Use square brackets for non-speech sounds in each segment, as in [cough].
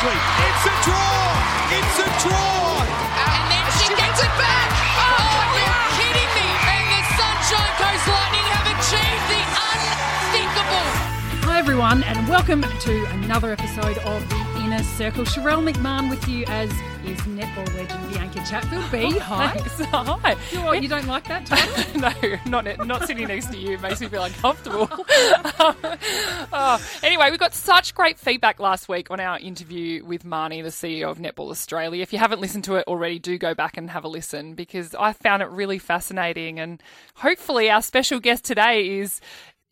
quickly. It's a draw! It's a draw! And then she gets it back. Oh, oh you're kidding me. And the Sunshine Coast Lightning have achieved the unthinkable. Hi, everyone, and welcome to another episode of The Inner Circle. Sharelle McMahon with you, as is netball legend Bianca Chatfield. B, [laughs] hi. Thanks. [laughs] Hi. You, what, you don't like that title? [laughs] no, not not sitting next to you makes me feel uncomfortable. oh, anyway, we got such great feedback last week on our interview with Marnie, the CEO of Netball Australia. If you haven't listened to it already, do go back and have a listen because I found it really fascinating. And hopefully, our special guest today is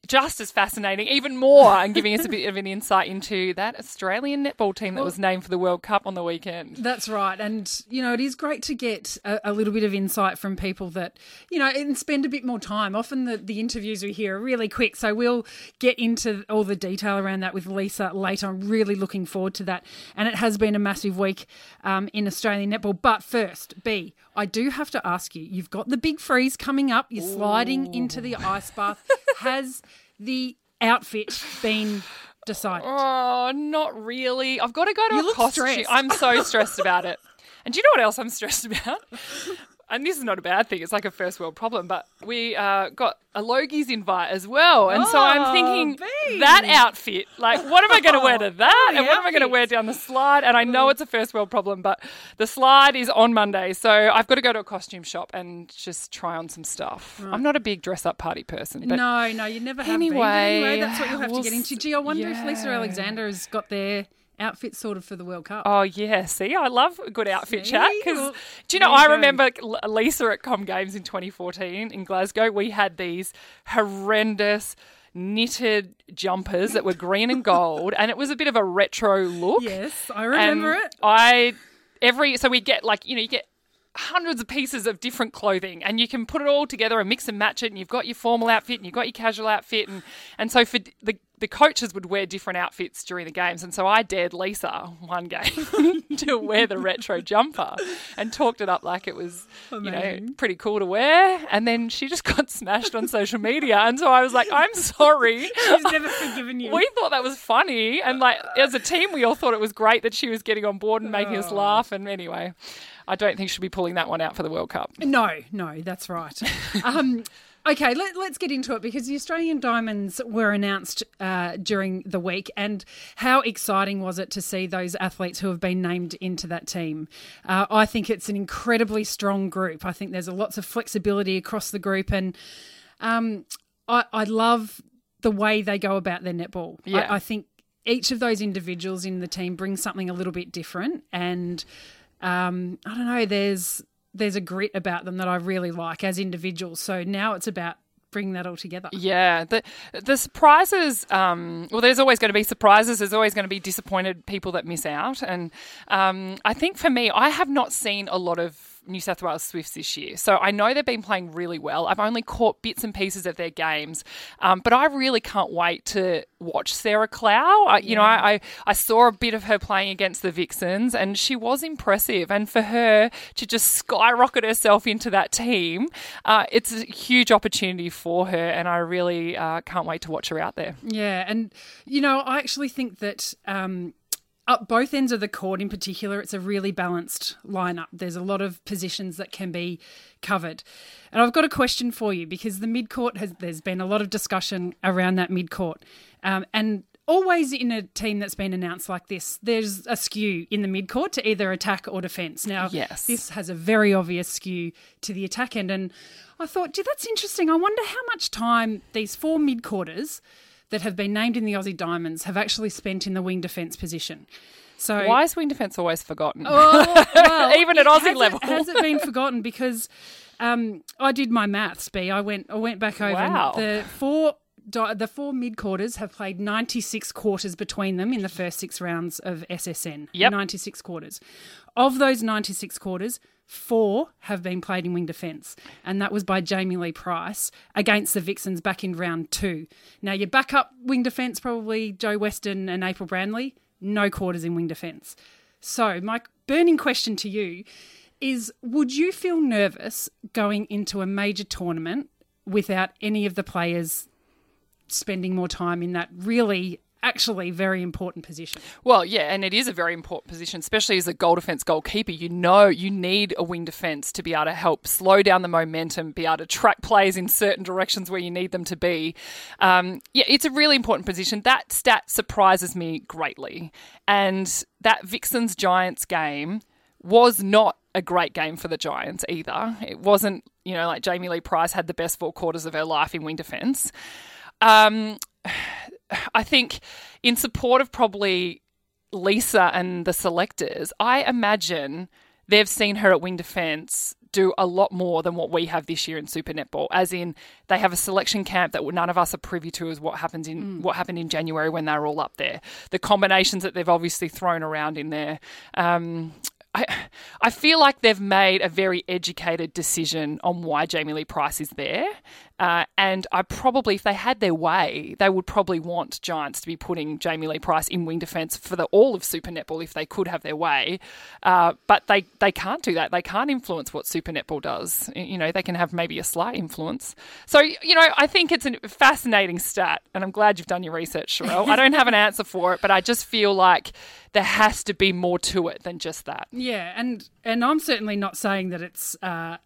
just as fascinating, even more, and giving us a bit of an insight into that Australian netball team that was named for the World Cup on the weekend. That's right. And, you know, it is great to get a, a, little bit of insight from people that, you know, and spend a bit more time. Often the, the interviews we hear are really quick. So we'll get into all the detail around that with Lisa later. I'm really looking forward to that. And it has been a massive week um, in Australian netball. But first, B, I do have to ask you you've got the big freeze coming up. You're sliding into the ice bath. [laughs] Has the outfit been decided? Oh, not really. I've got to go to You a costume. stressed. I'm so stressed about it. And do you know what else I'm stressed about? [laughs] And this is not a bad thing. It's like a first world problem. But we uh, got a Logies invite as well, and so I'm Oh, thinking Bea. that outfit. Like, what am I going to wear to [laughs] that? and what am I going to wear down the slide? And I know it's a first world problem, but the slide is on Monday, so I've got to go to a costume shop and just try on some stuff. I'm not a big dress up party person, but no, no, you never have been. Anyway, anyway, that's what you'll have we'll to get into. Gee, I wonder if Lisa yeah. Alexander has got their outfit sorted for the World Cup. Oh yeah, see, I love a good outfit See? chat because Well, do you know? I remember Lisa at Com Games in 2014 in Glasgow. We had these horrendous knitted jumpers that were green and gold, and it was a bit of a retro look. yes, I remember And it. I every so we get like you know you get hundreds of pieces of different clothing and you can put it all together and mix and match it and you've got your formal outfit and you've got your casual outfit and and so for the the coaches would wear different outfits during the games and so I dared Lisa one game [laughs] to wear the retro jumper and talked it up like it was you know pretty cool to wear and then she just got [laughs] smashed on social media and so I was like I'm sorry [laughs] She's never forgiven you. we thought that was funny, and like as a team, we all thought it was great that she was getting on board and making Oh. us laugh. And anyway, I don't think she'll be pulling that one out for the World Cup. No, no, that's right. um, okay, let, let's get into it because the Australian Diamonds were announced uh, during the week, and how exciting was it to see those athletes who have been named into that team? Uh, I think it's an incredibly strong group. I think there's lots of flexibility across the group, and um, I, I love the way they go about their netball. Yeah. I, I think each of those individuals in the team brings something a little bit different, and um, I don't know. There's there's a grit about them that I really like as individuals. So now it's about bringing that all together. Yeah, the the surprises. Um, well, there's always going to be surprises. There's always going to be disappointed people that miss out, and um, I think for me, I have not seen a lot of New South Wales Swifts this year. So I know they've been playing really well. I've only caught bits and pieces of their games, um, but I really can't wait to watch Sarah Klau. I, you know, I, I I saw a bit of her playing against the Vixens, and she was impressive. And for her to just skyrocket herself into that team, uh, it's a huge opportunity for her, and I really uh, can't wait to watch her out there. Yeah, and you know, I actually think that um, up both ends of the court, in particular, it's a really balanced lineup. There's a lot of positions that can be covered, and I've got a question for you because the mid court has. There's been a lot of discussion around that mid court, um, and. Always in a team that's been announced like this, there's a skew in the mid court to either attack or defence. Now, Yes. this has a very obvious skew to the attack end, and I thought, gee, that's interesting. I wonder how much time these four midcourters that have been named in the Aussie Diamonds have actually spent in the wing defence position. So Why is wing defence always forgotten? Oh, well, [laughs] Even at Aussie level. it, has it been forgotten? Because um, I did my maths. B. I went. I went back over Wow. the four. The four midcourters have played 96 quarters between them in the first six rounds of SSN. Yep. 96 quarters. Of those 96 quarters, four have been played in wing defence, and that was by Jamie Lee Price against the Vixens back in round two. Now, your backup wing defence, probably Jo Weston and April Brandley, no quarters in wing defence. So, my burning question to you is Would you feel nervous going into a major tournament without any of the players spending more time in that really actually very important position. Well, yeah, and it is a very important position, especially as a goal defence goalkeeper. You know, you need a wing defence to be able to help slow down the momentum, be able to track plays in certain directions where you need them to be. Um, yeah, it's a really important position. That stat surprises me greatly. And that Vixens Giants game was not a great game for the Giants either. It wasn't, you know, like Jamie Lee Price had the best four quarters of her life in wing defence. Um, I think in support of probably Lisa and the selectors, I imagine they've seen her at wing defence do a lot more than what we have this year in Super Netball. As in, they have a selection camp that none of us are privy to as what happens in what happened in January when they were all up there. The combinations that they've obviously thrown around in there. Um, I, I feel like they've made a very educated decision on why Jamie Lee Price is there. Uh, and I probably, if they had their way, they would probably want Giants to be putting Jamie Lee Price in wing defence for the all of Super Netball if they could have their way. Uh, but they, they can't do that. They can't influence what Super Netball does. You know, they can have maybe a slight influence. So, you know, I think it's a fascinating stat, and I'm glad you've done your research, Sharelle. I don't have an answer for it, but I just feel like there has to be more to it than just that. Yeah, and and I'm certainly not saying that it's uh,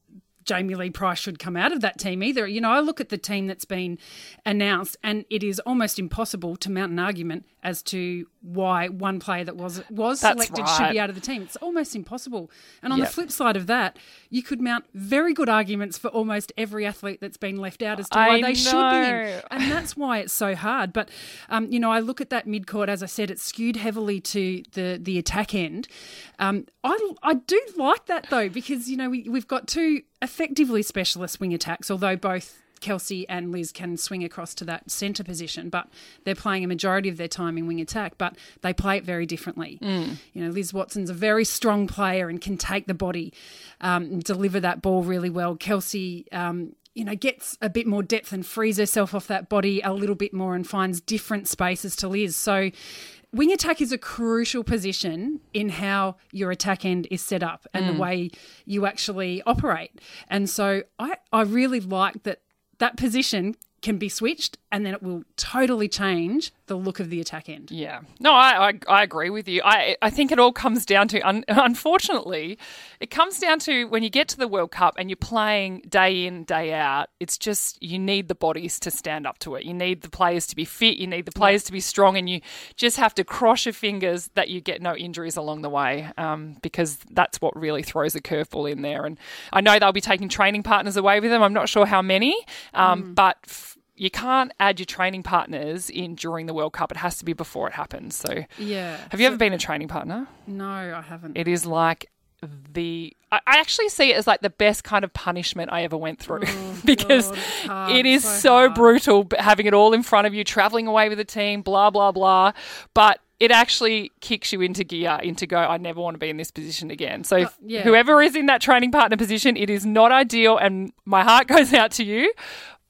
Jamie Lee Price should come out of that team either. You know, I look at the team that's been announced, and it is almost impossible to mount an argument as to why one player that was was That's selected should be out of the team. It's almost impossible. And on Yep. the flip side of that, you could mount very good arguments for almost every athlete that's been left out as to why I they should be in. And that's why it's so hard. But um, you know, I look at that mid court. As I said, it's skewed heavily to the the attack end. Um, I I do like that though because you know we we've got two effectively specialist wing attacks, although both. Kelsey and Liz can swing across to that centre position, but they're playing a majority of their time in wing attack, but they play it very differently. You know, Liz Watson's a very strong player and can take the body, um, and deliver that ball really well. Kelsey, um, you know, gets a bit more depth and frees herself off that body a little bit more and finds different spaces to Liz. So, wing attack is a crucial position in how your attack end is set up and the mm. way you actually operate. And so, I, I really like that that position can be switched and then it will totally change the look of the attack end. Yeah. No, I, I, I agree with you. I, I think it all comes down to, un, [laughs] unfortunately, it comes down to when you get to the World Cup and you're playing day in, day out, it's just you need the bodies to stand up to it. You need the players to be fit, you need the players to be strong, and you just have to cross your fingers that you get no injuries along the way um, because that's what really throws a curveball in there. And I know they'll be taking training partners away with them. I'm not sure how many, um, but. F- you can't add your training partners in during the World Cup. It has to be before it happens. So, Yeah. have you ever been a training partner? No, I haven't. It is like the. I actually see it as like the best kind of punishment I ever went through [laughs] because God, hard, it is so so, brutal having it all in front of you, traveling away with the team, blah, blah, blah. But it actually kicks you into gear, into go, I never want to be in this position again. So, Uh, yeah. whoever is in that training partner position, it is not ideal. And my heart [laughs] goes out to you.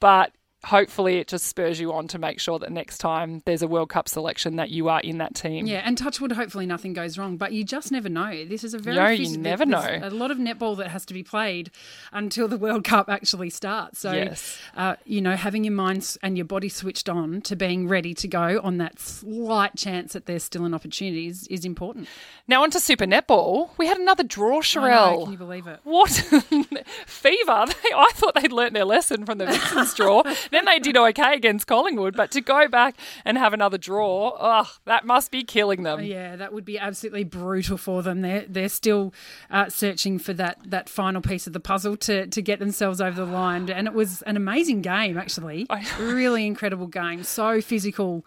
But hopefully it just spurs you on to make sure that next time there's a World Cup selection that you are in that team. Yeah, and touch wood, hopefully nothing goes wrong. But you just never know. This is a very No, you never know. A lot of netball that has to be played until the World Cup actually starts. So, Yes. uh, you know, having your mind and your body switched on to being ready to go on that slight chance that there's still an opportunity is, is important. Now on to Super Netball. We had another draw, I know, Sharelle. can you believe it? What [laughs] fever? [laughs] They, I thought they'd learnt their lesson from the Vixens draw. [laughs] then they did okay against Collingwood, but to go back and have another draw, oh, that must be killing them. Yeah, that would be absolutely brutal for them. They're they're still uh, searching for that that final piece of the puzzle to to get themselves over the line. And it was an amazing game, actually. really incredible game. So physical,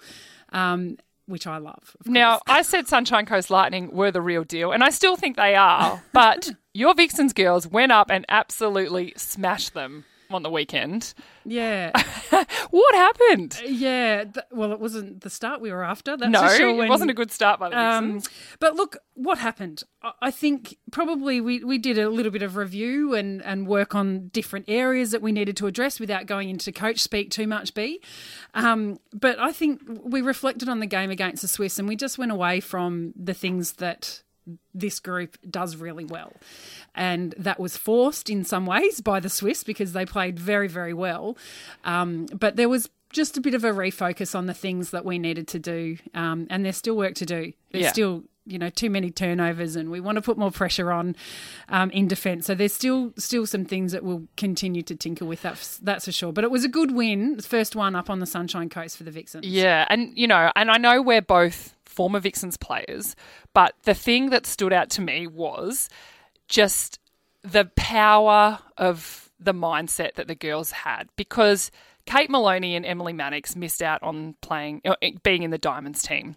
um, which I love. Now. I said Sunshine Coast Lightning were the real deal, and I still think they are, but [laughs] your Vixens girls went up and absolutely smashed them on the weekend. yeah, [laughs] What happened? yeah. Th- well, it wasn't the start we were after. That's No, sure. it wasn't a good start by the Um, but look, what happened? I- I think probably we, we did a little bit of review and, and work on different areas that we needed to address without going into coach speak too much, B. Um, but I think we reflected on the game against the Swifts and we just went away from the things that this group does really well. And that was forced in some ways by the Swifts because they played very, very well. Um, but there was just a bit of a refocus on the things that we needed to do, um, and there's still work to do. There's Yeah. still you know too many turnovers, and we want to put more pressure on um, in defence. So there's still still some things that we'll continue to tinker with. That's that's for sure. But it was a good win, first one up on the Sunshine Coast for the Vixens. Yeah, and you know, and I know we're both former Vixens players, but the thing that stood out to me was just the power of the mindset that the girls had because Kate Moloney and Emily Mannix missed out on playing uh, being in the Diamonds team.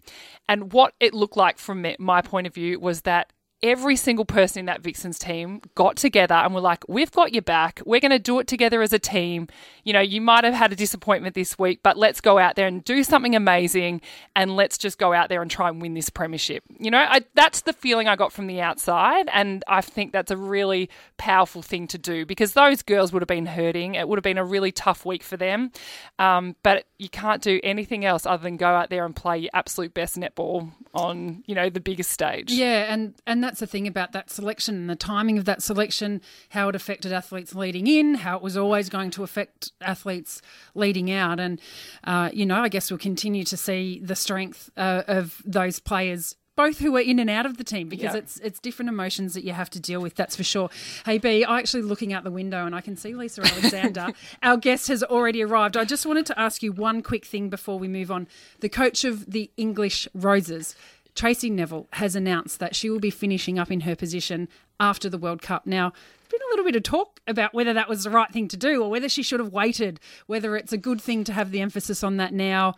And what it looked like from my point of view was that every single person in that Vixens team got together and were like, we've got your back. We're going to do it together as a team. You know, you might have had a disappointment this week, but let's go out there and do something amazing and let's just go out there and try and win this premiership. You know, I, that's the feeling I got from the outside. And I think that's a really powerful thing to do because those girls would have been hurting. It would have been a really tough week for them. Um, but you can't do anything else other than go out there and play your absolute best netball on, you know, the biggest stage. Yeah, and and that's the thing about that selection and the timing of that selection, how it affected athletes leading in, how it was always going to affect athletes leading out, and uh, you know, I guess we'll continue to see the strength uh, of those players. Both who are in and out of the team because it's it's different emotions that you have to deal with. That's for sure. Hey B, I actually looking out the window and I can see Lisa Alexander. [laughs] Our guest has already arrived. I just wanted to ask you one quick thing before we move on. The coach of the English Roses, Tracey Neville has announced that she will be finishing up in her position after the World Cup. Now, there's been a little bit of talk about whether that was the right thing to do or whether she should have waited, whether it's a good thing to have the emphasis on that now,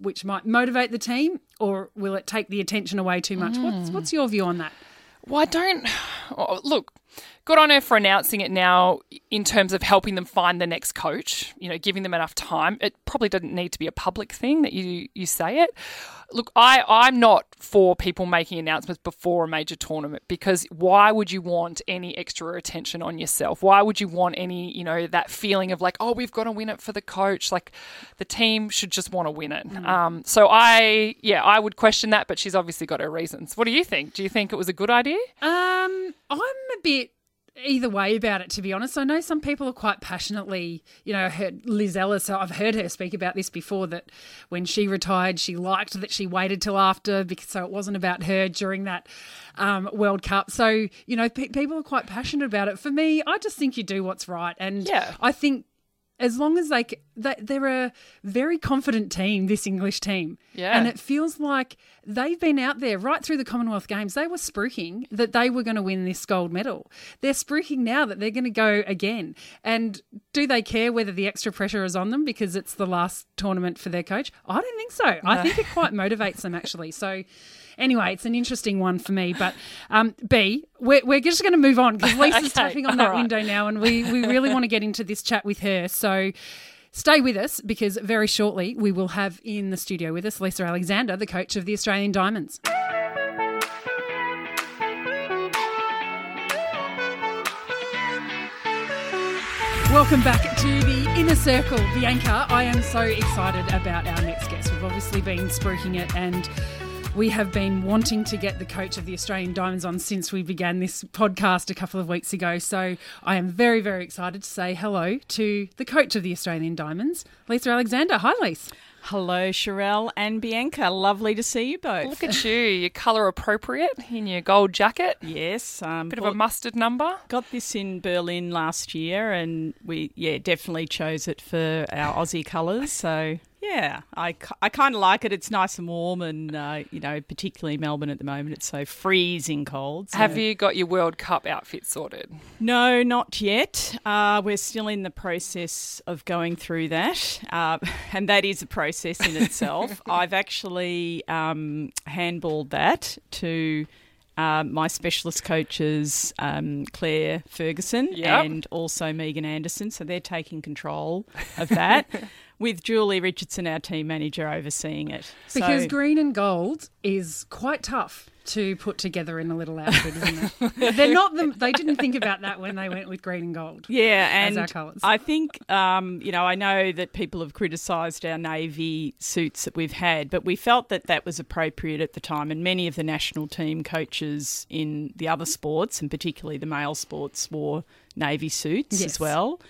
which might motivate the team, or will it take the attention away too much? What's, mm. what's your view on that? Well, I don't. [sighs] Look, good on her for announcing it now in terms of helping them find the next coach, you know, giving them enough time. It probably doesn't need to be a public thing that you, you say it. Look, I, I'm not for people making announcements before a major tournament because why would you want any extra attention on yourself? Why would you want any, you know, that feeling of like, oh, we've got to win it for the coach? Like the team should just want to win it. Um, so I, yeah, I would question that, but she's obviously got her reasons. What do you think? Do you think it was a good idea? Um, I'm a bit either way about it, to be honest. I know some people are quite passionately, you know, I heard Liz Ellis, I've heard her speak about this before that when she retired, she liked that she waited till after because so it wasn't about her during that um, World Cup. So, you know, pe- people are quite passionate about it. For me, I just think you do what's right. And Yeah. I think as long as they they're a very confident team, this English team. Yeah. And it feels like they've been out there right through the Commonwealth Games. They were spruiking that they were going to win this gold medal. They're spruiking now that they're going to go again. And do they care whether the extra pressure is on them because it's the last tournament for their coach? I don't think so. I think it quite [laughs] motivates them actually. So. Anyway, it's an interesting one for me. But um, B, we're, we're just going to move on because [laughs] Lisa's Okay, tapping on that right. window now, and we, we really want to get into this chat with her. So stay with us because very shortly we will have in the studio with us Lisa Alexander, the coach of the Australian Diamonds. Welcome back to the inner circle, Bianca. I am so excited about our next guest. We've obviously been spruiking it and we have been wanting to get the coach of the Australian Diamonds on since we began this podcast a couple of weeks ago. So I am very, very excited to say hello to the coach of the Australian Diamonds, Lisa Alexander. Hi, Lisa. Hello, Sharelle and Bianca. Lovely to see you both. Look at you. You're colour appropriate in your gold jacket. yes, um, Bit of a mustard number. got this in Berlin last year, and we yeah definitely chose it for our Aussie colours. So yeah, I, I kind of like it. It's nice and warm, and uh, you know particularly Melbourne at the moment, it's so freezing cold. So. Have you got your World Cup outfit sorted? No, not yet. Uh, we're still in the process of going through that, uh, [laughs] and that is a process in itself. [laughs] I've actually um, handballed that to uh, my specialist coaches, um, Claire Ferguson Yep. and also Megan Anderson. So they're taking control of that. [laughs] With Julie Richardson, our team manager, overseeing it. Because so, green and gold is quite tough to put together in a little outfit, isn't it? [laughs] They're not the, they didn't think about that when they went with green and gold. Yeah, and our colours. I think um, you know I know that people have criticised our navy suits that we've had, but we felt that that was appropriate at the time, and many of the national team coaches in the other sports, and particularly the male sports, wore navy suits Yes. as well.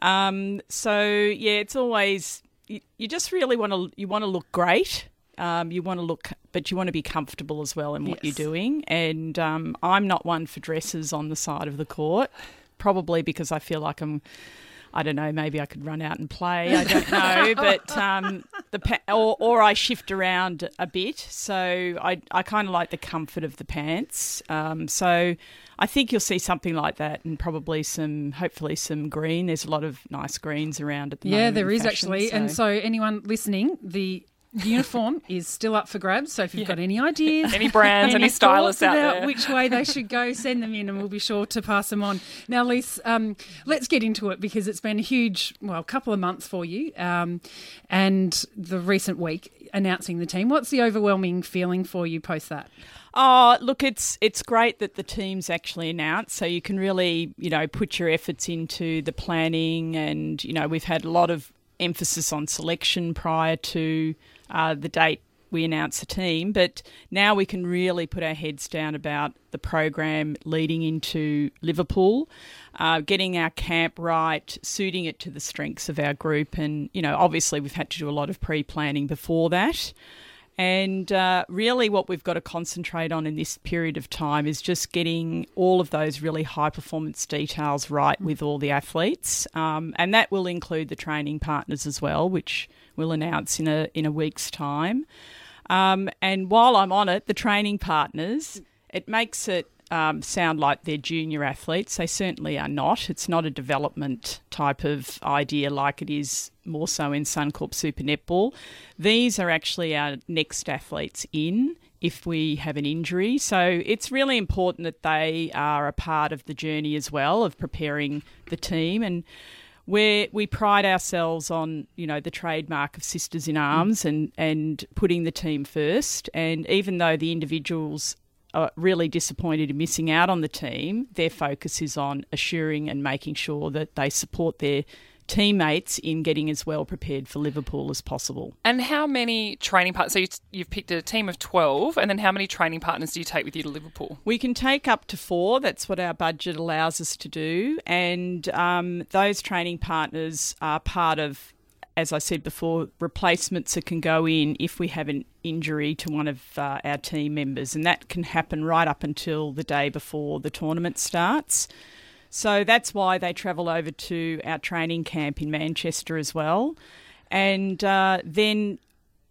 Um, so yeah, it's always you, you just really want to you want to look great. Um, you want to look, but you want to be comfortable as well in what Yes. you're doing. And um, I'm not one for dresses on the side of the court, probably because I feel like I'm. I don't know. Maybe I could run out and play. I don't know, [laughs] but um, the pa- or or I shift around a bit. So I I kind of like the comfort of the pants. Um, so I think you'll see something like that, and probably some, hopefully some green. There's a lot of nice greens around at the Yeah, moment. there in is fashion, actually. And so, anyone listening, the uniform is still up for grabs. So, if you've got any ideas, [laughs] Any brands, any stylists out there. which way they should go, send them in, and we'll be sure to pass them on. Now, Lise, um, let's get into it because it's been a huge, well, couple of months for you, um, and the recent week announcing the team. What's the overwhelming feeling for you post that? Oh, look, it's it's great that the team's actually announced, so you can really, you know, put your efforts into the planning, and you know, we've had a lot of emphasis on selection prior to uh, the date we announced the team, but now we can really put our heads down about the program leading into Liverpool, uh, getting our camp right, suiting it to the strengths of our group, and you know, obviously we've had to do a lot of pre-planning before that. And uh, really, what we've got to concentrate on in this period of time is just getting all of those really high performance details right with all the athletes, um, and that will include the training partners as well, which we'll announce in a in a week's time. Um, and while I'm on it, the training partners, it makes it um, sound like they're junior athletes. They certainly are not. It's not a development type of idea like it is more so in Suncorp Super Netball. These are actually our next athletes in if we have an injury. So it's really important that they are a part of the journey as well of preparing the team and where we pride ourselves on, you know, the trademark of sisters in arms and, and putting the team first. And even though the individuals are really disappointed in missing out on the team, their focus is on assuring and making sure that they support their teammates in getting as well prepared for Liverpool as possible. And how many training partners? So you, you've picked a team of 12, and then how many training partners do you take with you to Liverpool? We can take up to four. That's what our budget allows us to do. And um, those training partners are part of, as I said before, replacements that can go in if we have an injury to one of uh, our team members. And that can happen right up until the day before the tournament starts. So that's why they travel over to our training camp in Manchester as well. And uh, then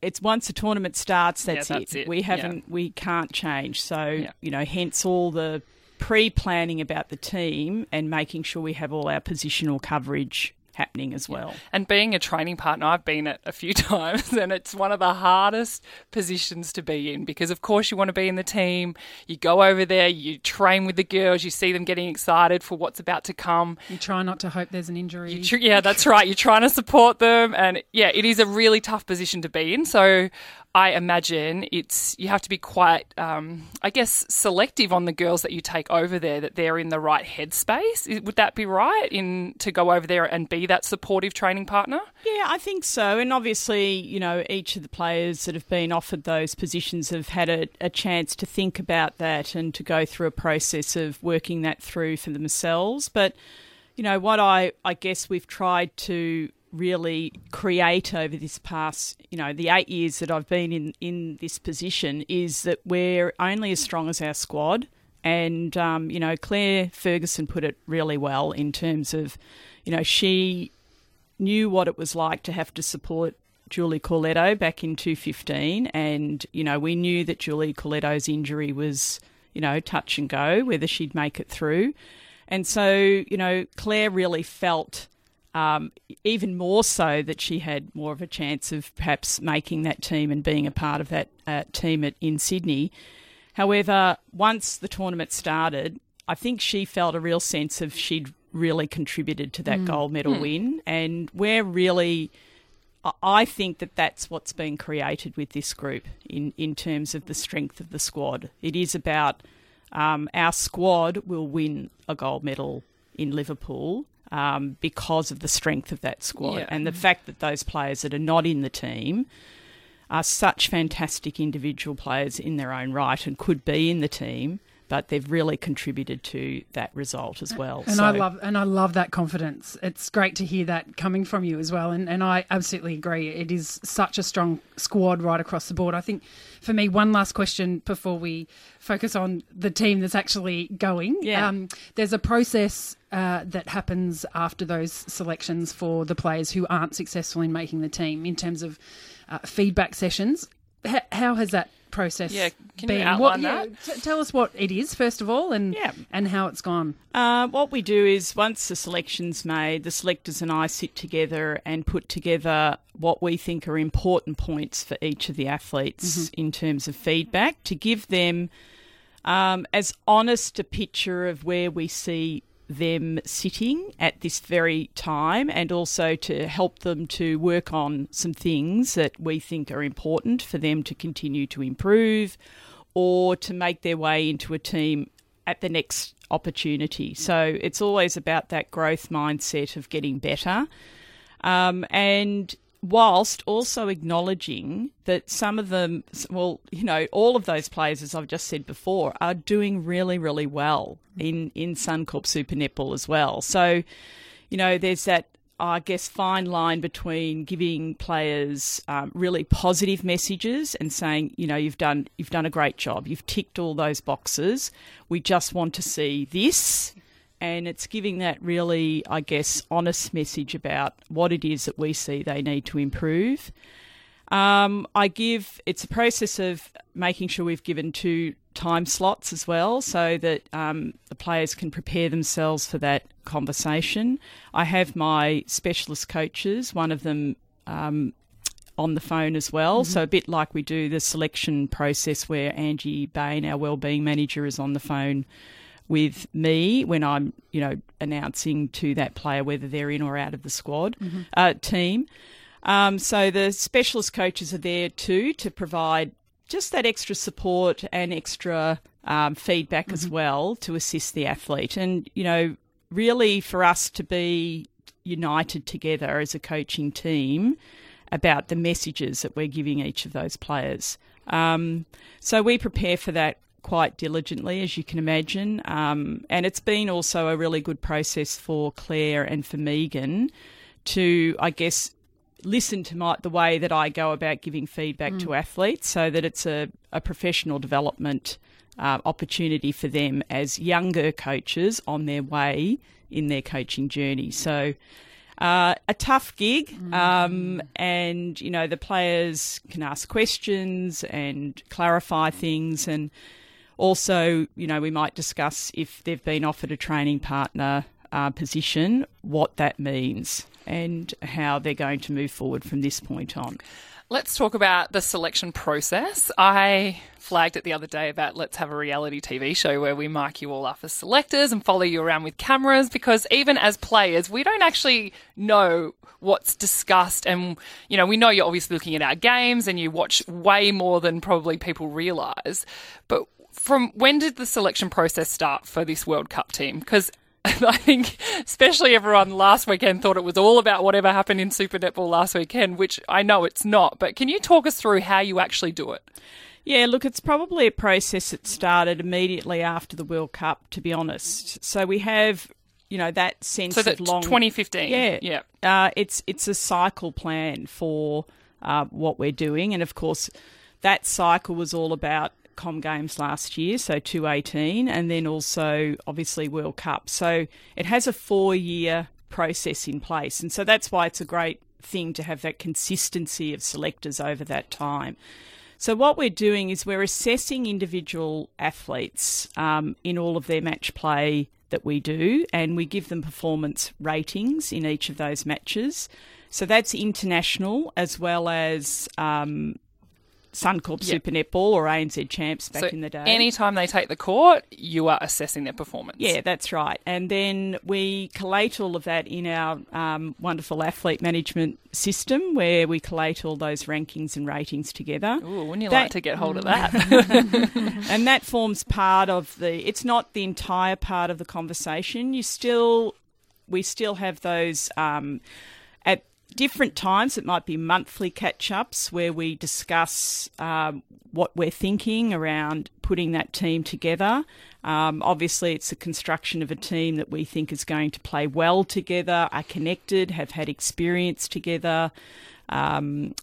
it's once the tournament starts, that's, that's it. We haven't, we can't change. So, Yeah. you know, hence all the pre planning about the team and making sure we have all our positional coverage happening as well. And being a training partner, I've been it a few [laughs] times, and it's one of the hardest positions to be in because, of course, you want to be in the team. You go over there, you train with the girls, you see them getting excited for what's about to come. You try not to hope there's an injury. You tr- yeah, that's right. You're trying to support them, and yeah, it is a really tough position to be in. So I imagine it's you have to be quite, um, I guess, selective on the girls that you take over there that they're in the right headspace. Would that be right in to go over there and be that supportive training partner? Yeah, I think so. And obviously, you know, each of the players that have been offered those positions have had a, a chance to think about that and to go through a process of working that through for themselves. But, you know, what I, I guess we've tried to really create over this past, you know, the eight years that I've been in, in this position is that we're only as strong as our squad. And, um, you know, Claire Ferguson put it really well in terms of, you know, she knew what it was like to have to support Julie Corletto back in 2015. And, you know, we knew that Julie Corletto's injury was, you know, touch and go, whether she'd make it through. And so, you know, Claire really felt um, even more so that she had more of a chance of perhaps making that team and being a part of that uh, team at, in Sydney. However, once the tournament started, I think she felt a real sense of she'd really contributed to that gold medal win. And we're really, I- I think that that's what's been created with this group in, in terms of the strength of the squad. It is about um, our squad will win a gold medal in Liverpool um, because of the strength of that squad Yeah. and the fact that those players that are not in the team are such fantastic individual players in their own right and could be in the team. but they've really contributed to that result as well. And So- I love and I love that confidence. It's great to hear that coming from you as well. And and I absolutely agree. It is such a strong squad right across the board. I think for me, one last question before we focus on the team that's actually going. Yeah. Um, there's a process uh, that happens after those selections for the players who aren't successful in making the team in terms of uh, feedback sessions. H- how has that process Yeah, can you been? outline what, yeah, t- tell us what it is first of all, and Yeah. and how it's gone. Uh, what we do is once the selection's made, the selectors and I sit together and put together what we think are important points for each of the athletes in terms of feedback to give them um, as honest a picture of where we see them sitting at this very time and also to help them to work on some things that we think are important for them to continue to improve or to make their way into a team at the next opportunity. So it's always about that growth mindset of getting better. Um, and whilst also acknowledging that some of them, well, you know, all of those players, as I've just said before, are doing really, really well in, in Suncorp Super Netball as well. So, you know, there's that, I guess, fine line between giving players um, really positive messages and saying, you know, you've done you've done a great job, you've ticked all those boxes. We just want to see this, and it's giving that really, I guess, honest message about what it is that we see they need to improve. Um, I give it's a process of making sure we've given two time slots as well, so that um, the players can prepare themselves for that conversation. I have my specialist coaches, one of them um, on the phone as well, so a bit like we do the selection process where Angie Bain, our wellbeing manager, is on the phone with me when I'm, you know, announcing to that player whether they're in or out of the squad uh, team. Um, so the specialist coaches are there too to provide just that extra support and extra um, feedback as well to assist the athlete. And, you know, really for us to be united together as a coaching team about the messages that we're giving each of those players. Um, so we prepare for that quite diligently, as you can imagine. Um, and it's been also a really good process for Claire and for Megan to, I guess, listen to my, the way that I go about giving feedback to athletes so that it's a, a professional development uh, opportunity for them as younger coaches on their way in their coaching journey. So, uh, a tough gig, um, and you know the players can ask questions and clarify things, and also you know we might discuss if they've been offered a training partner uh, position, what that means, and how they're going to move forward from this point on. Let's talk about the selection process. I flagged it the other day about let's have a reality TV show where we mark you all up as selectors and follow you around with cameras because even as players, we don't actually know what's discussed. And, you know, we know you're obviously looking at our games and you watch way more than probably people realise. But from when did the selection process start for this World Cup team? Because [laughs] I think, especially everyone last weekend thought it was all about whatever happened in Super Netball last weekend, which I know it's not. But can you talk us through how you actually do it? Yeah, look, it's probably a process that started immediately after the World Cup, to be honest. So we have, you know, that sense So that of long 2015. Yeah, Yeah. Uh, it's it's a cycle plan for uh, what we're doing, and of course, that cycle was all about Com Games last year, so 218, and then also obviously World Cup. So it has a four year process in place, and so that's why it's a great thing to have that consistency of selectors over that time. So what we're doing is we're assessing individual athletes um, in all of their match play that we do, and we give them performance ratings in each of those matches. So that's international as well as um, Suncorp Super Netball or ANZ Champs back So in the day. anytime they take the court, you are assessing their performance. Yeah, that's right. And then we collate all of that in our um, wonderful athlete management system where we collate all those rankings and ratings together. Ooh, wouldn't you That- like to get hold of that? [laughs] and that forms part of the it's not the entire part of the conversation you still we still have those um, different times it might be monthly catch-ups where we discuss um, what we're thinking around putting that team together. Um, obviously, it's a construction of a team that we think is going to play well together, are connected, have had experience together. Um,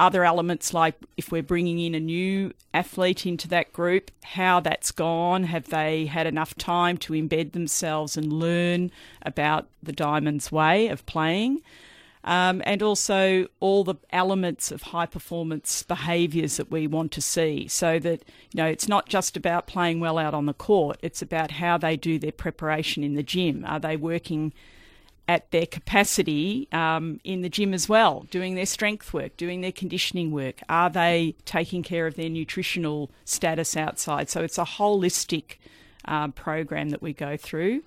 other elements like if we're bringing in a new athlete into that group, how that's gone. Have they had enough time to embed themselves and learn about the Diamonds way of playing? Um, and also all the elements of high performance behaviours that we want to see. So that you know, it's not just about playing well out on the court; it's about how they do their preparation in the gym. Are they working at their capacity um, in the gym as well, doing their strength work, doing their conditioning work? Are they taking care of their nutritional status outside? So it's a holistic uh, program that we go through.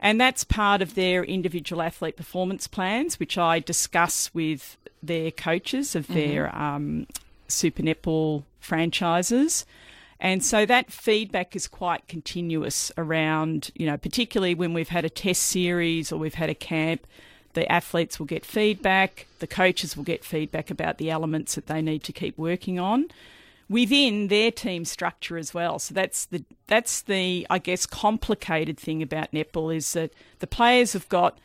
And that's part of their individual athlete performance plans, which I discuss with their coaches of their mm-hmm. um, Super Netball franchises. And so that feedback is quite continuous around, you know, particularly when we've had a test series or we've had a camp, the athletes will get feedback, the coaches will get feedback about the elements that they need to keep working on within their team structure as well. So that's the that's the I guess complicated thing about netball is that the players have got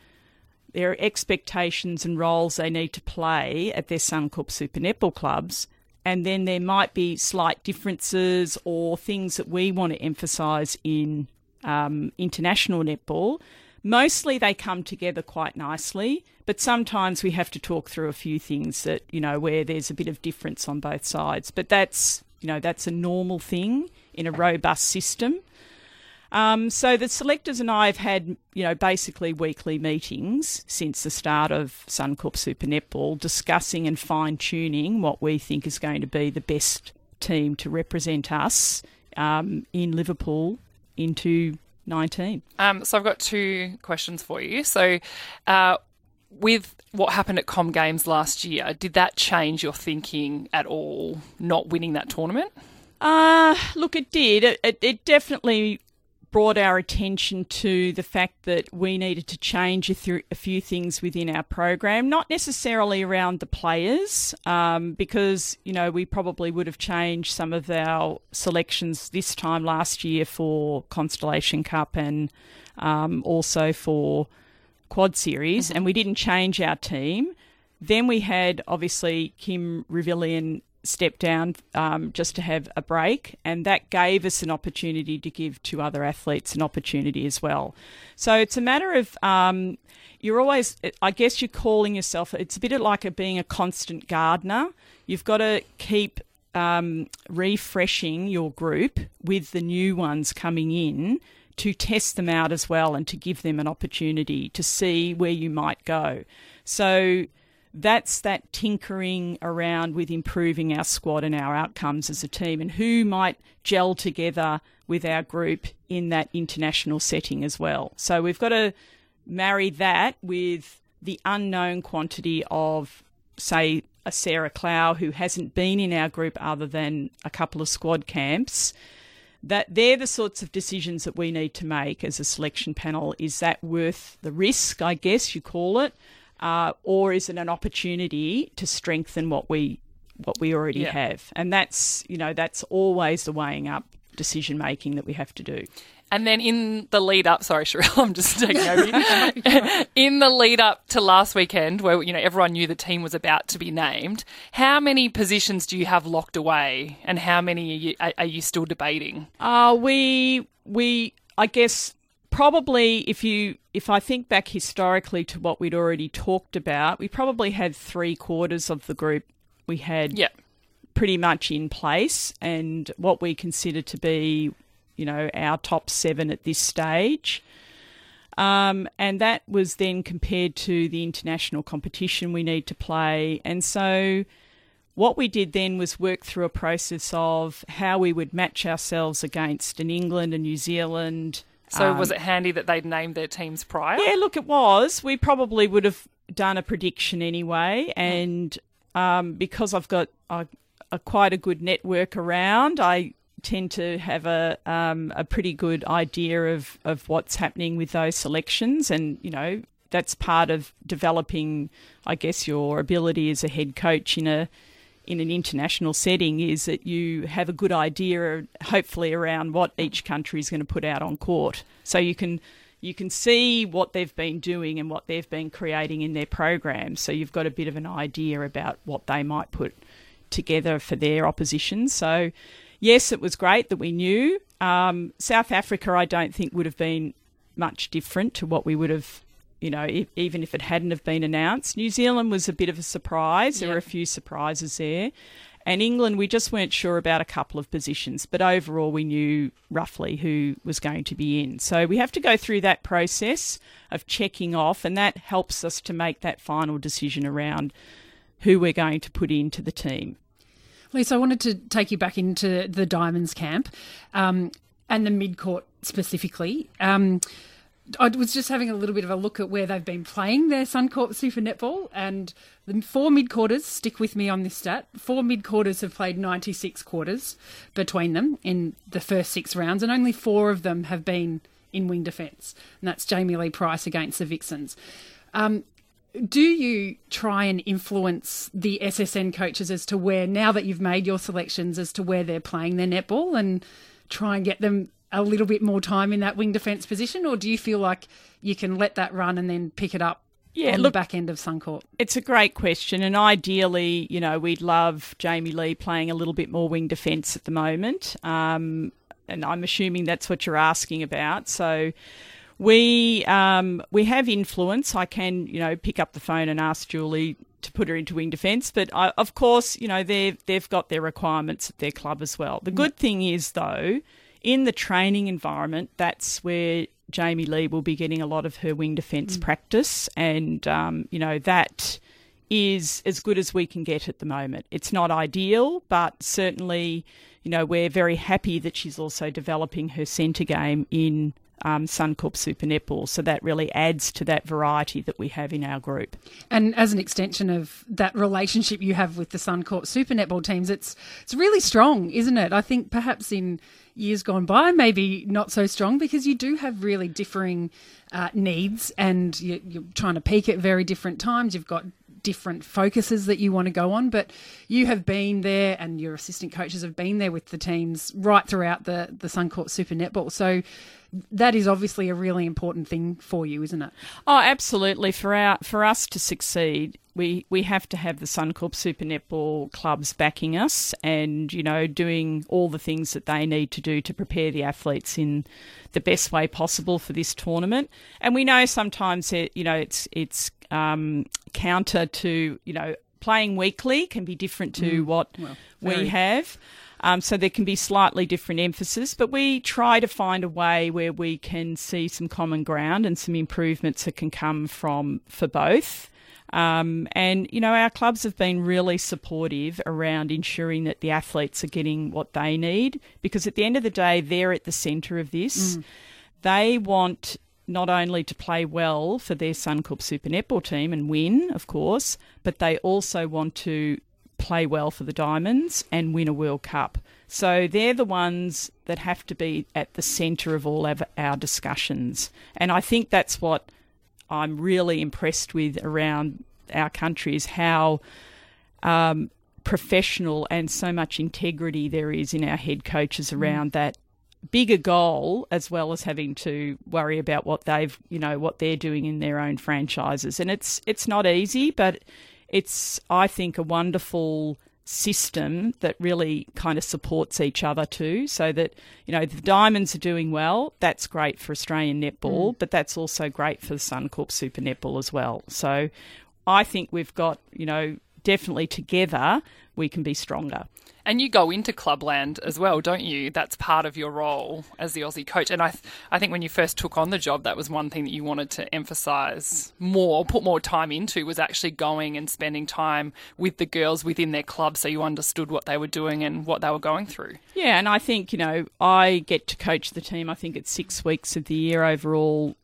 their expectations and roles they need to play at their Suncorp Super Netball clubs. And then there might be slight differences or things that we want to emphasise in um, international netball. Mostly they come together quite nicely, but sometimes we have to talk through a few things that, you know, where there's a bit of difference on both sides. But that's, you know, that's a normal thing in a robust system. Um, so the selectors and I have had, you know, basically weekly meetings since the start of Suncorp Super Netball, discussing and fine tuning what we think is going to be the best team to represent us um, in Liverpool into 19. Um, so I've got two questions for you. So, uh, with what happened at Com Games last year, did that change your thinking at all, not winning that tournament? Uh, look, it did. It, it, it definitely brought our attention to the fact that we needed to change a, th- a few things within our program, not necessarily around the players, um, because you know we probably would have changed some of our selections this time last year for Constellation Cup and um, also for Quad Series, mm-hmm. and we didn't change our team. Then we had obviously Kim Ravaillion step down um, just to have a break, and that gave us an opportunity to give to other athletes an opportunity as well. So it's a matter of um, you're always, I guess, you're calling yourself. It's a bit like a, being a constant gardener. You've got to keep um, refreshing your group with the new ones coming in to test them out as well and to give them an opportunity to see where you might go. So that's that tinkering around with improving our squad and our outcomes as a team and who might gel together with our group in that international setting as well. So we've got to marry that with the unknown quantity of, say, a Sarah Klau who hasn't been in our group other than a couple of squad camps. That they're the sorts of decisions that we need to make as a selection panel. Is that worth the risk, I guess you call it? Uh, or is it an opportunity to strengthen what we what we already yeah. have? And that's you know that's always the weighing up decision making that we have to do. And then in the lead up, sorry, Cheryl, [laughs] I'm just taking over. [laughs] [laughs] in the lead up to last weekend, where you know everyone knew the team was about to be named, how many positions do you have locked away, and how many are you, are you still debating? Uh, we we I guess probably if you if I think back historically to what we'd already talked about, we probably had three quarters of the group we had yeah. pretty much in place and what we consider to be, you know, our top seven at this stage. Um, and that was then compared to the international competition we need to play. And so what we did then was work through a process of how we would match ourselves against an England, a New Zealand, so um, was it handy that they'd named their teams prior? Yeah, look, it was. We probably would have done a prediction anyway, and um, because I've got a, a, quite a good network around, I tend to have a um, a pretty good idea of of what's happening with those selections, and you know that's part of developing, I guess, your ability as a head coach in a in an international setting is that you have a good idea, hopefully, around what each country is going to put out on court. So you can you can see what they've been doing and what they've been creating in their programs. So you've got a bit of an idea about what they might put together for their opposition. So yes, it was great that we knew. Um, South Africa, I don't think would have been much different to what we would have you know, if, even if it hadn't have been announced. New Zealand was a bit of a surprise. There were a few surprises there. And England, we just weren't sure about a couple of positions, but overall we knew roughly who was going to be in. So we have to go through that process of checking off, and that helps us to make that final decision around who we're going to put into the team. Lisa, I wanted to take you back into the Diamonds camp um, and the mid court specifically. Um, I was just having a little bit of a look at where they've been playing their Suncorp Super Netball, and the four midcourters stick with me on this stat. Four midcourters have played 96 quarters between them in the first six rounds, and only four of them have been in wing defence, and that's Jamie Lee Price against the Vixens. Um, do you try and influence the SSN coaches as to where, now that you've made your selections, as to where they're playing their netball and try and get them a little bit more time in that wing defence position, or do you feel like you can let that run and then pick it up yeah, on look, the back end of Suncorp? It's a great question, and ideally, you know, we'd love Jamie Lee playing a little bit more wing defence at the moment, um, and I'm assuming that's what you're asking about. So. We um, we have influence. I can you know pick up the phone and ask Julie to put her into wing defence. But I, of course, you know they've they've got their requirements at their club as well. The good thing is though in the training environment, that's where Jamie Lee will be getting a lot of her wing defence mm. practice, and um, you know that is as good as we can get at the moment. It's not ideal, but certainly, you know, we're very happy that she's also developing her centre game in um, Suncorp Super Netball. So that really adds to that variety that we have in our group. And as an extension of that relationship you have with the Suncorp Super Netball teams, it's it's really strong, isn't it? I think perhaps in years gone by, maybe not so strong because you do have really differing uh, needs and you, you're trying to peak at very different times. You've got different focuses that you want to go on. But you have been there, and your assistant coaches have been there with the teams right throughout the the Suncorp Super Netball. So that is obviously a really important thing for you, isn't it? Oh, absolutely. For our for us to succeed, we we have to have the Suncorp Super Netball clubs backing us, and you know, doing all the things that they need to do to prepare the athletes in the best way possible for this tournament. And we know sometimes it, you know it's it's um, counter to you know playing weekly can be different to mm. what well, we have. Um, so there can be slightly different emphasis, but we try to find a way where we can see some common ground and some improvements that can come from for both. Um, and you know our clubs have been really supportive around ensuring that the athletes are getting what they need because at the end of the day they're at the centre of this. Mm. They want not only to play well for their Suncorp Super Netball team and win, of course, but they also want to play well for the Diamonds and win a World Cup. So they're the ones that have to be at the centre of all of our discussions. And I think that's what I'm really impressed with around our country is how um, professional and so much integrity there is in our head coaches mm. around mm. that bigger goal as well as having to worry about what they've you know what they're doing in their own franchises and it's it's not easy but it's, I think, a wonderful system that really kind of supports each other too. So that, you know, the Diamonds are doing well, that's great for Australian netball, mm. but that's also great for the Suncorp Super Netball as well. So I think we've got, you know, definitely together we can be stronger. And you go into clubland as well, don't you? That's part of your role as the Aussie coach. And I, th- I think when you first took on the job, that was one thing that you wanted to emphasise more, put more time into, was actually going and spending time with the girls within their club, so you understood what they were doing and what they were going through. Yeah, and I think you know I get to coach the team. I think it's six weeks of the year overall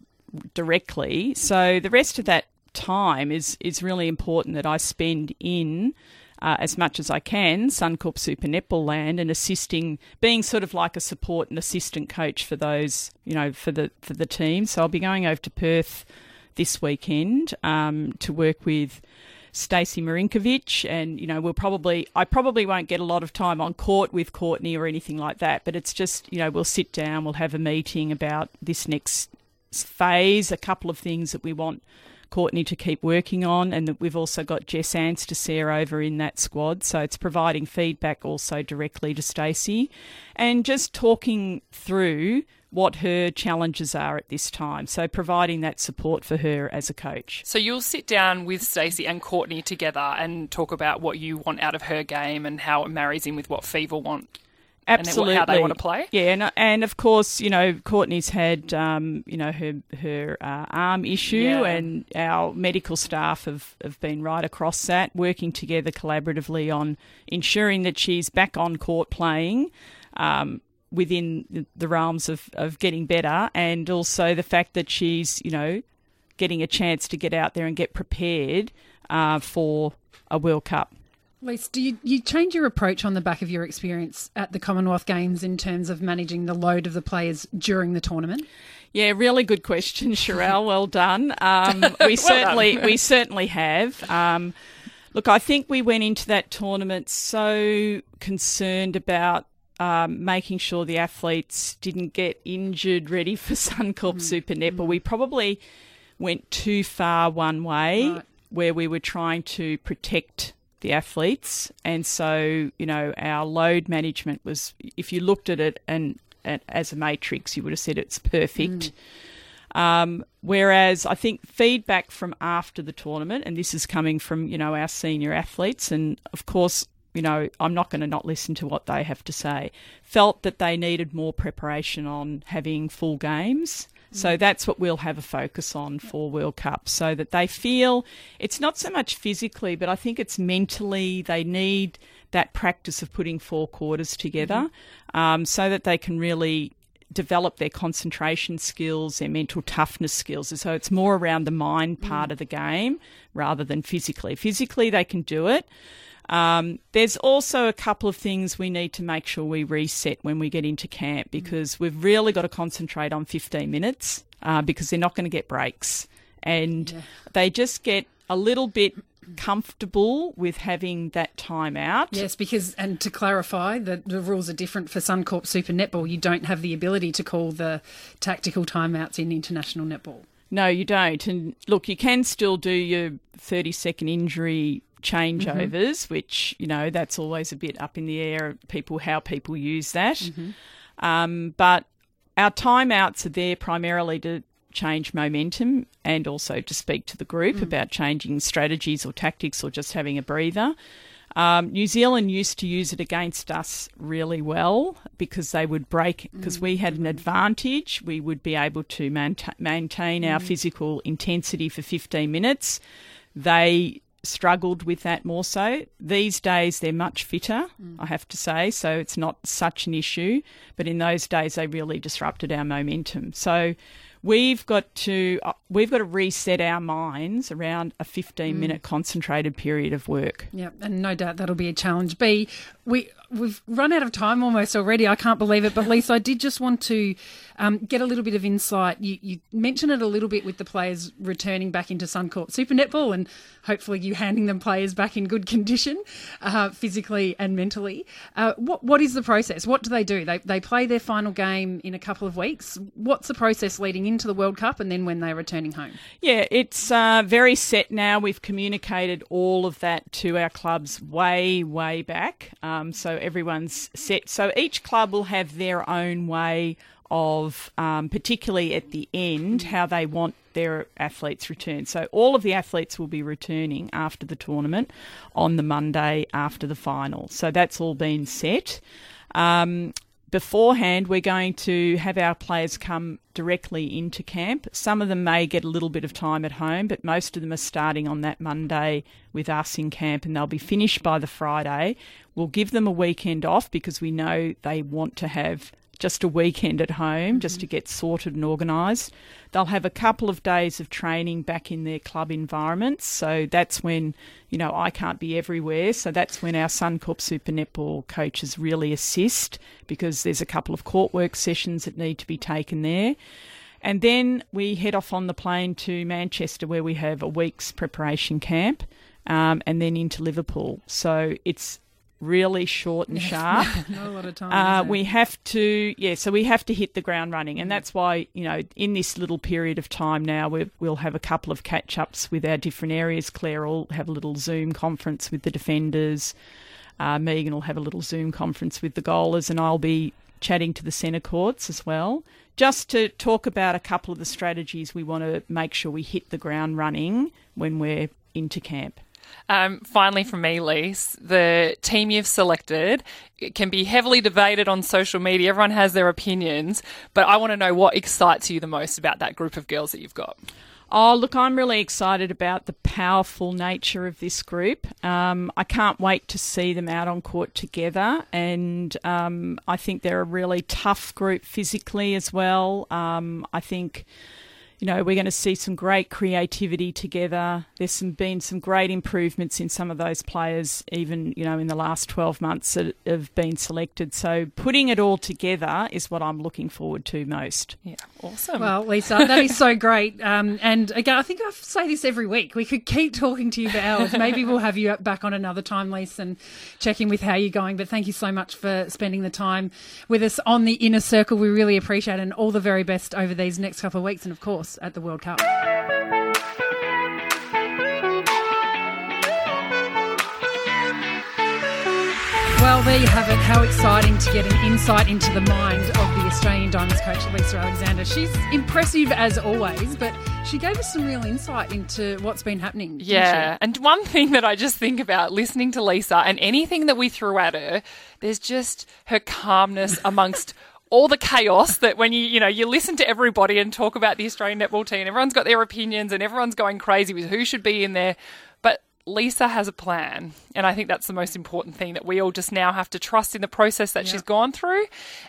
directly. So the rest of that time is is really important that I spend in uh, as much as I can, Suncorp Super Netball Land, and assisting, being sort of like a support and assistant coach for those, you know, for the for the team. So I'll be going over to Perth this weekend um, to work with Stacey Marinkovic, and you know we'll probably I probably won't get a lot of time on court with Courtney or anything like that, but it's just you know we'll sit down, we'll have a meeting about this next phase, a couple of things that we want Courtney to keep working on, and that we've also got Jess Anstiss over in that squad, so it's providing feedback also directly to Stacey, and just talking through what her challenges are at this time. So providing that support for her as a coach. So you'll sit down with Stacey and Courtney together and talk about what you want out of her game and how it marries in with what Fever want. Absolutely, how they want to play. Yeah, and, and of course, you know, Courtney's had, um, you know, her her uh, arm issue, Yeah. and our medical staff have, have been right across that, working together collaboratively on ensuring that she's back on court playing. Um, within the- realms of, of getting better and also the fact that she's you know getting a chance to get out there and get prepared uh, for a World Cup. Lise, do you, you change your approach on the back of your experience at the Commonwealth Games in terms of managing the load of the players during the tournament? Yeah, really good question, Sharelle. Well done. Um, [laughs] we certainly we certainly have. Um, look, I think we went into that tournament so concerned about um, making sure the athletes didn't get injured, ready for [laughs] Suncorp Super Netball. We probably went too far one way, Right. where we were trying to protect the athletes, and so you know our load management was. If you looked at it and, and as a matrix, you would have said it's perfect. Um, whereas I think feedback from after the tournament, and this is coming from you know our senior athletes, and of course you know I'm not going to not listen to what they have to say. Felt that they needed more preparation on having full games. So mm. that's what we'll have a focus on for World Cup, so that they feel it's not so much physically, but I think it's mentally. They need that practice of putting four quarters together, mm-hmm. um, so that they can really develop their concentration skills, their mental toughness skills. So it's more around the mind part mm. of the game rather than physically. Physically, they can do it. Um, there's also a couple of things we need to make sure we reset when we get into camp because we've really got to concentrate on 15 minutes uh, because they're not going to get breaks. And they just get a little bit comfortable with having that time out. Yes, because, and to clarify, the, the rules are different for Suncorp Super Netball. You don't have the ability to call the tactical timeouts in international netball. No, you don't. And look, you can still do your 30 second injury changeovers, mm-hmm. which, you know, that's always a bit up in the air, people how people use that. Mm-hmm. Um, but our timeouts are there primarily to change momentum and also to speak to the group mm. about changing strategies or tactics or just having a breather. Um, New Zealand used to use it against us really well because they would break, because we had an mm. advantage. We would be able to mainta- maintain our mm. physical intensity for 15 minutes. They struggled with that more so. These days, they're much fitter, I have to say, so it's not such an issue. But in those days, they really disrupted our momentum. So we've got to uh, we've got to reset our minds around a 15 minute concentrated period of work. Yeah, and no doubt that'll be a challenge. B, we we've run out of time almost already. I can't believe it. But [laughs] Lisa, I did just want to um, get a little bit of insight. You, you mentioned it a little bit with the players returning back into Suncorp Super Netball, and hopefully you handing them players back in good condition, uh, physically and mentally. Uh, what what is the process? What do they do? They they play their final game in a couple of weeks. What's the process leading into the World Cup, and then when they're returning home? Yeah, it's uh, very set now. We've communicated all of that to our clubs way, way back. Um, so everyone's set. So each club will have their own way of, um, particularly at the end, how they want their athletes returned. So all of the athletes will be returning after the tournament on the Monday after the final. So that's all been set. Um, beforehand, we're going to have our players come directly into camp. Some of them may get a little bit of time at home, but most of them are starting on that Monday with us in camp and they'll be finished by the Friday. We'll give them a weekend off because we know they want to have just a weekend at home just to get sorted and organised. They'll have a couple of days of training back in their club environments. So that's when, you know, I can't be everywhere. So that's when our Suncorp Super Netball coaches really assist because there's a couple of court work sessions that need to be taken there. And then we head off on the plane to Manchester where we have a week's preparation camp. um, and then into Liverpool. So it's really short and [laughs] sharp. Not a lot of time. Uh, we have to, yeah, so we have to hit the ground running. And that's why, you know, in this little period of time now, we we'll have a couple of catch ups with our different areas. Claire will have a little Zoom conference with the defenders. Uh, Megan will have a little Zoom conference with the goalers, and I'll be chatting to the centre courts as well, just to talk about a couple of the strategies we want to make sure we hit the ground running when we're into camp. Um, finally, from me, Lise, the team you've selected can be heavily debated on social media. Everyone has their opinions, but I want to know what excites you the most about that group of girls that you've got. Oh, look, I'm really excited about the powerful nature of this group. Um, I can't wait to see them out on court together, and um, I think they're a really tough group physically as well. Um, I think. You know, we're going to see some great creativity together. There's some, been some great improvements in some of those players, even, you know, in the last 12 months that have been selected. So putting it all together is what I'm looking forward to most. Yeah, awesome. Well, Lisa, that is so great. Um, and again, I think I say this every week. We could keep talking to you for hours. Maybe we'll have you back on another time, Lisa, and check in with how you're going. But thank you so much for spending the time with us on the inner circle. We really appreciate it, and all the very best over these next couple of weeks, and of course at the World Cup. Well, there you have it. How exciting to get an insight into the mind of the Australian Diamonds coach, Lisa Alexander. She's impressive as always, but she gave us some real insight into what's been happening. Yeah, and one thing that I just think about listening to Lisa and anything that we threw at her, there's just her calmness amongst [laughs] all the chaos that when you you know you listen to everybody and talk about the Australian netball team, everyone's got their opinions and everyone's going crazy with who should be in there, but Lisa has a plan, and I think that's the most important thing that we all just now have to trust in the process that she's gone through.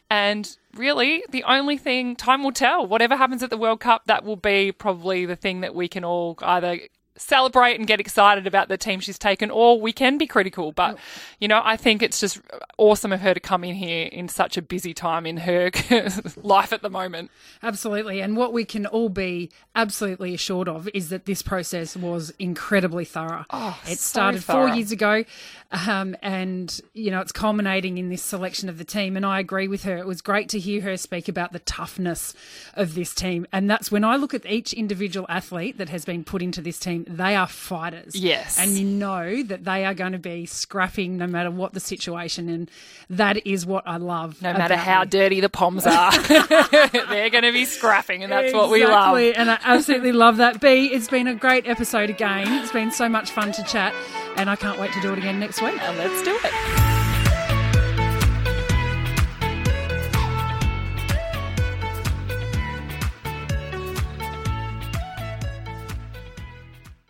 And really, the only thing time will tell. Whatever happens at the World Cup, that will be probably the thing that we can all either celebrate and get excited about the team she's taken, or we can be critical. But, you know, I think it's just awesome of her to come in here in such a busy time in her [laughs] life at the moment. Absolutely. And what we can all be absolutely assured of is that this process was incredibly thorough. it so started four years ago, um, and, you know, it's culminating in this selection of the team. And I agree with her. It was great to hear her speak about the toughness of this team. And that's when I look at each individual athlete that has been put into this team, they are fighters. Yes. And you know that they are going to be scrapping no matter what the situation. And that is what I love. No matter how them. dirty the Poms are, [laughs] [laughs] they're going to be scrapping, and that's what we love. And I absolutely love that. B, it's been a great episode again. It's been so much fun to chat, and I can't wait to do it again next week. And let's do it.